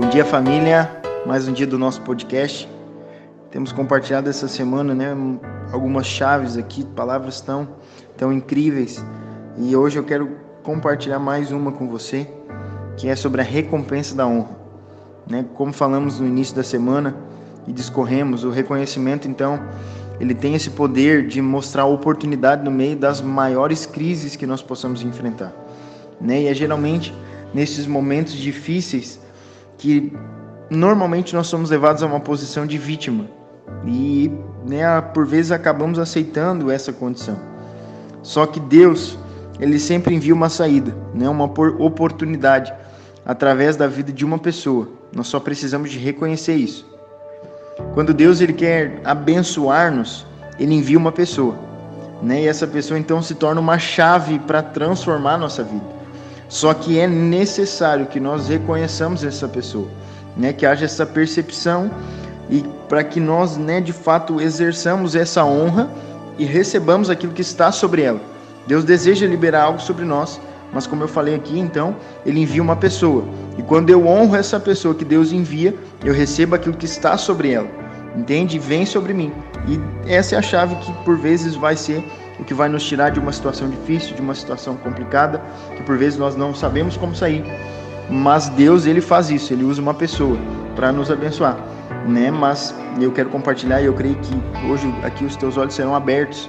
Bom dia, família. Mais um dia do nosso podcast. Temos compartilhado essa semana, né, algumas chaves aqui, palavras tão, tão incríveis. E hoje eu quero compartilhar mais uma com você, que é sobre a recompensa da honra. Né? Como falamos no início da semana e discorremos, o reconhecimento, então, ele tem esse poder de mostrar oportunidade no meio das maiores crises que nós possamos enfrentar. Né? E é geralmente nesses momentos difíceis que normalmente nós somos levados a uma posição de vítima e né, por vezes acabamos aceitando essa condição. Só que Deus, ele sempre envia uma saída, né, uma oportunidade através da vida de uma pessoa. Nós só precisamos de reconhecer isso. Quando Deus ele quer abençoar-nos, ele envia uma pessoa, né? E essa pessoa então se torna uma chave para transformar nossa vida. Só que é necessário que nós reconheçamos essa pessoa, né? Que haja essa percepção e para que nós, né, de fato exerçamos essa honra e recebamos aquilo que está sobre ela. Deus deseja liberar algo sobre nós, mas como eu falei aqui, então, ele envia uma pessoa. E quando eu honro essa pessoa que Deus envia, eu recebo aquilo que está sobre ela. Entende? Vem sobre mim. E essa é a chave que por vezes vai ser o que vai nos tirar de uma situação difícil, de uma situação complicada, que por vezes nós não sabemos como sair. Mas Deus, ele faz isso, ele usa uma pessoa para nos abençoar, né? Mas eu quero compartilhar e eu creio que hoje aqui os teus olhos serão abertos,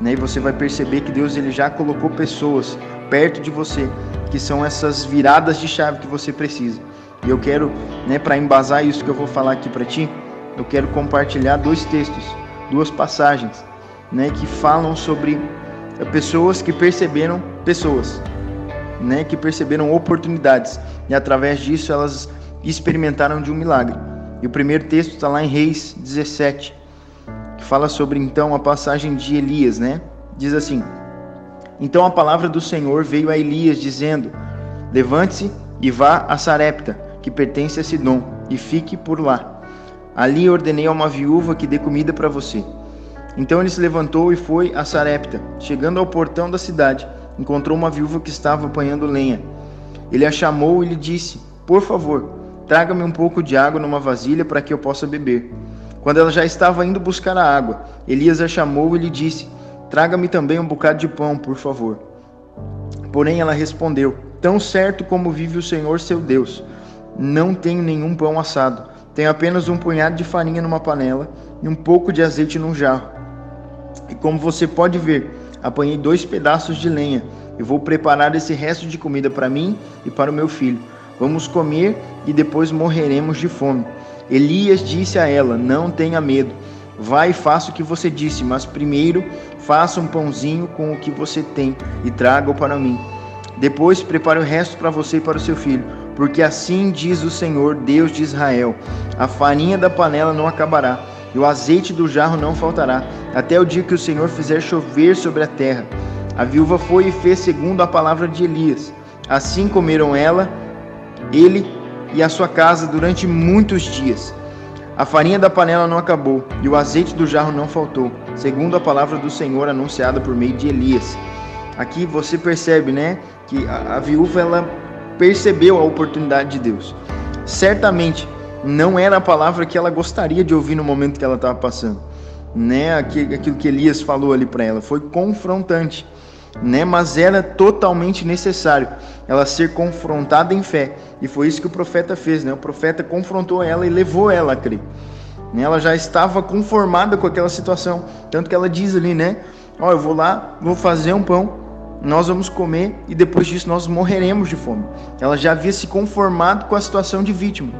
né? E você vai perceber que Deus ele já colocou pessoas perto de você, que são essas viradas de chave que você precisa. E eu quero, né, para embasar isso que eu vou falar aqui para ti, eu quero compartilhar dois textos, duas passagens né, que falam sobre pessoas que perceberam pessoas, né, que perceberam oportunidades e através disso elas experimentaram de um milagre. E o primeiro texto está lá em Reis 17, que fala sobre então a passagem de Elias, né? Diz assim: Então a palavra do Senhor veio a Elias dizendo: Levante-se e vá a Sarepta, que pertence a Sidom, e fique por lá. Ali ordenei a uma viúva que dê comida para você. Então ele se levantou e foi a Sarepta. Chegando ao portão da cidade, encontrou uma viúva que estava apanhando lenha. Ele a chamou e lhe disse: Por favor, traga-me um pouco de água numa vasilha para que eu possa beber. Quando ela já estava indo buscar a água, Elias a chamou e lhe disse: Traga-me também um bocado de pão, por favor. Porém ela respondeu: Tão certo como vive o Senhor seu Deus, não tenho nenhum pão assado. Tenho apenas um punhado de farinha numa panela e um pouco de azeite num jarro. E como você pode ver, apanhei dois pedaços de lenha e vou preparar esse resto de comida para mim e para o meu filho. Vamos comer e depois morreremos de fome. Elias disse a ela: Não tenha medo. Vai e faça o que você disse, mas primeiro faça um pãozinho com o que você tem e traga-o para mim. Depois prepare o resto para você e para o seu filho, porque assim diz o Senhor, Deus de Israel: a farinha da panela não acabará e o azeite do jarro não faltará, até o dia que o Senhor fizer chover sobre a terra. A viúva foi e fez segundo a palavra de Elias. Assim comeram ela, ele e a sua casa durante muitos dias. A farinha da panela não acabou e o azeite do jarro não faltou, segundo a palavra do Senhor anunciada por meio de Elias. Aqui você percebe, né, que a, a viúva ela percebeu a oportunidade de Deus. Certamente não era a palavra que ela gostaria de ouvir no momento que ela estava passando, né? Aquilo que Elias falou ali para ela foi confrontante, né? Mas era totalmente necessário ela ser confrontada em fé e foi isso que o profeta fez, né? O profeta confrontou ela e levou ela a crer. Né? Ela já estava conformada com aquela situação, tanto que ela diz ali, né? Ó, oh, eu vou lá, vou fazer um pão, nós vamos comer e depois disso nós morreremos de fome. Ela já havia se conformado com a situação de vítima.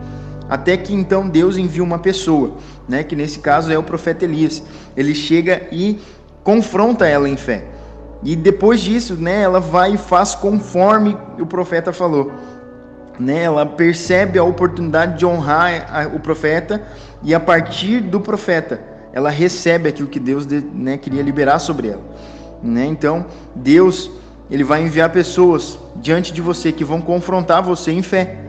Até que então Deus envia uma pessoa, né, que nesse caso é o profeta Elias. Ele chega e confronta ela em fé. E depois disso, né, ela vai e faz conforme o profeta falou. Né, ela percebe a oportunidade de honrar o profeta e a partir do profeta ela recebe aquilo que Deus né, queria liberar sobre ela. Né? Então Deus ele vai enviar pessoas diante de você que vão confrontar você em fé.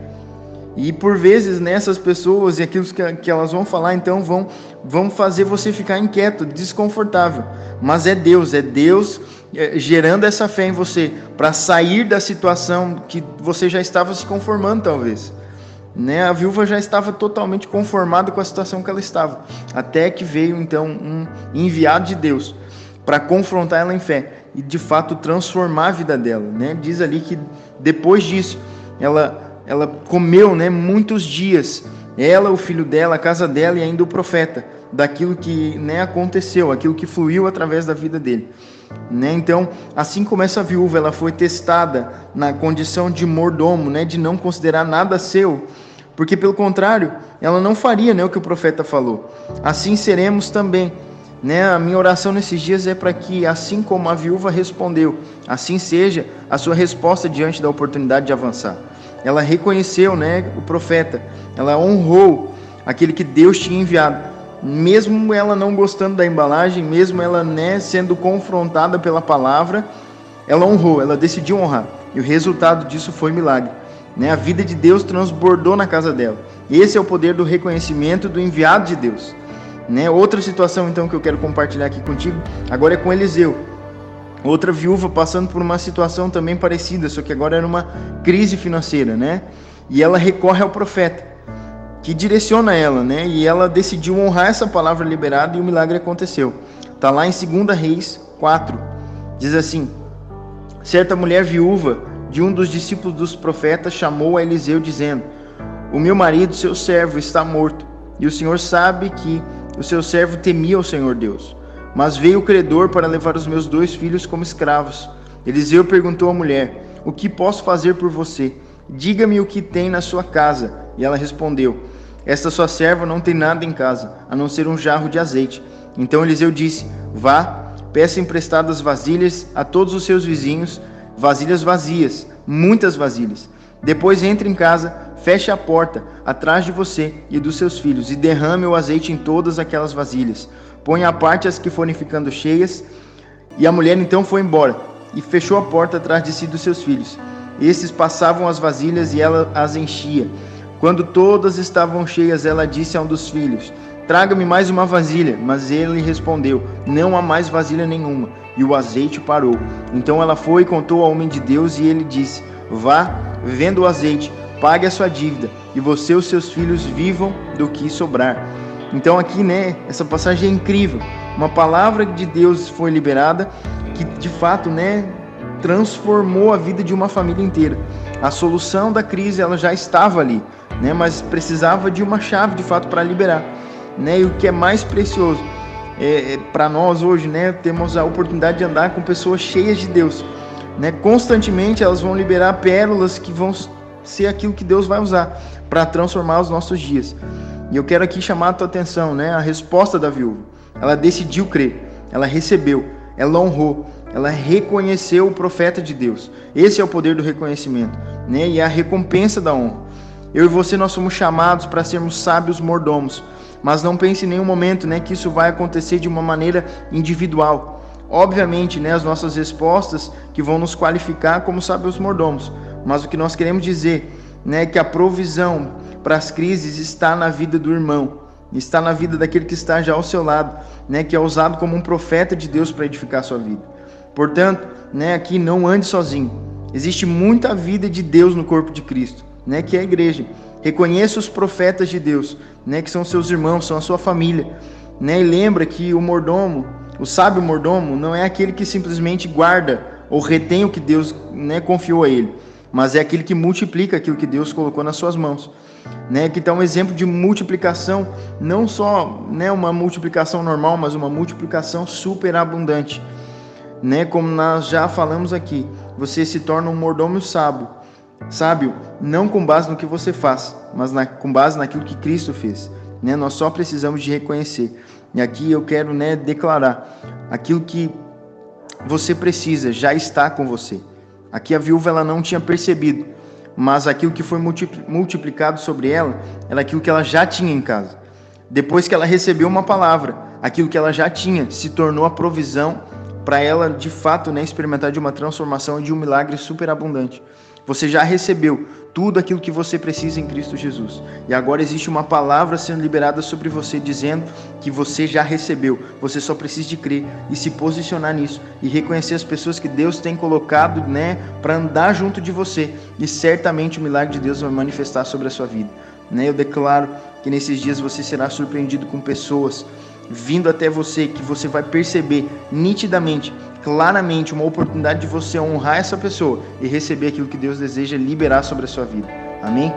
E por vezes nessas pessoas e aquilo que, que elas vão falar, então vão, vão fazer você ficar inquieto, desconfortável. Mas é Deus, é Deus é, gerando essa fé em você para sair da situação que você já estava se conformando, talvez. Né? A viúva já estava totalmente conformada com a situação que ela estava, até que veio então um enviado de Deus para confrontar ela em fé e de fato transformar a vida dela. Né? Diz ali que depois disso ela, ela comeu né, muitos dias, ela, o filho dela, a casa dela e ainda o profeta, daquilo que né, aconteceu, aquilo que fluiu através da vida dele. Né? Então, assim como essa viúva ela foi testada na condição de mordomo, né, de não considerar nada seu, porque pelo contrário, ela não faria né, o que o profeta falou. Assim seremos também. Né? A minha oração nesses dias é para que, assim como a viúva respondeu, assim seja a sua resposta diante da oportunidade de avançar. Ela reconheceu né, o profeta, ela honrou aquele que Deus tinha enviado mesmo ela não gostando da embalagem, mesmo ela né, sendo confrontada pela palavra, ela honrou, ela decidiu honrar. E o resultado disso foi milagre. Né? A vida de Deus transbordou na casa dela. Esse é o poder do reconhecimento do enviado de Deus. Né? Outra situação então que eu quero compartilhar aqui contigo, agora é com Eliseu. Outra viúva passando por uma situação também parecida, só que agora era uma crise financeira, né? E ela recorre ao profeta que direciona ela, né? E ela decidiu honrar essa palavra liberada e o milagre aconteceu. Tá lá em 2 Reis 4. Diz assim: Certa mulher viúva de um dos discípulos dos profetas chamou a Eliseu dizendo: O meu marido, seu servo, está morto, e o Senhor sabe que o seu servo temia o Senhor Deus. Mas veio o credor para levar os meus dois filhos como escravos. Eliseu perguntou à mulher: O que posso fazer por você? Diga-me o que tem na sua casa. E ela respondeu: Esta sua serva não tem nada em casa, a não ser um jarro de azeite. Então Eliseu disse: Vá, peça emprestadas vasilhas a todos os seus vizinhos, vasilhas vazias, muitas vasilhas. Depois entre em casa, feche a porta atrás de você e dos seus filhos, e derrame o azeite em todas aquelas vasilhas. Ponha à parte as que forem ficando cheias. E a mulher então foi embora e fechou a porta atrás de si dos seus filhos. Esses passavam as vasilhas e ela as enchia. Quando todas estavam cheias, ela disse a um dos filhos: Traga-me mais uma vasilha. Mas ele respondeu: Não há mais vasilha nenhuma. E o azeite parou. Então ela foi e contou ao homem de Deus, e ele disse: Vá, venda o azeite, pague a sua dívida, e você e os seus filhos vivam do que sobrar. Então aqui, né, essa passagem é incrível. Uma palavra de Deus foi liberada que de fato, né, transformou a vida de uma família inteira. A solução da crise ela já estava ali, né? Mas precisava de uma chave de fato para liberar, né? E o que é mais precioso é, é para nós hoje, né? Temos a oportunidade de andar com pessoas cheias de Deus, né? Constantemente elas vão liberar pérolas que vão ser aquilo que Deus vai usar para transformar os nossos dias. E eu quero aqui chamar a tua atenção, né? A resposta da viúva. Ela decidiu crer, ela recebeu, ela honrou, ela reconheceu o profeta de Deus. Esse é o poder do reconhecimento, né? E é a recompensa da honra. Eu e você nós somos chamados para sermos sábios mordomos, mas não pense em nenhum momento, né, que isso vai acontecer de uma maneira individual. Obviamente, né, as nossas respostas que vão nos qualificar como sábios mordomos, mas o que nós queremos dizer, né, é que a provisão para as crises está na vida do irmão, está na vida daquele que está já ao seu lado, né, que é usado como um profeta de Deus para edificar a sua vida. Portanto, né, aqui não ande sozinho. Existe muita vida de Deus no corpo de Cristo, né, que é a igreja. Reconheça os profetas de Deus, né, que são seus irmãos, são a sua família, né? E lembra que o mordomo, o sábio mordomo, não é aquele que simplesmente guarda ou retém o que Deus, né, confiou a ele, mas é aquele que multiplica aquilo que Deus colocou nas suas mãos. Né, que está um exemplo de multiplicação, não só né, uma multiplicação normal, mas uma multiplicação superabundante né? Como nós já falamos aqui, você se torna um mordomo sábio, sábio não com base no que você faz, mas na, com base naquilo que Cristo fez, né? Nós só precisamos de reconhecer. E aqui eu quero, né, declarar aquilo que você precisa já está com você. Aqui a viúva ela não tinha percebido, mas aquilo que foi multiplicado sobre ela era aquilo que ela já tinha em casa. Depois que ela recebeu uma palavra, aquilo que ela já tinha se tornou a provisão para ela de fato né, experimentar de uma transformação e de um milagre superabundante. Você já recebeu tudo aquilo que você precisa em Cristo Jesus. E agora existe uma palavra sendo liberada sobre você, dizendo que você já recebeu. Você só precisa de crer e se posicionar nisso e reconhecer as pessoas que Deus tem colocado, né, para andar junto de você. E certamente o milagre de Deus vai manifestar sobre a sua vida. Né? Eu declaro que nesses dias você será surpreendido com pessoas vindo até você que você vai perceber nitidamente, claramente, uma oportunidade de você honrar essa pessoa e receber aquilo que Deus deseja liberar sobre a sua vida. Amém?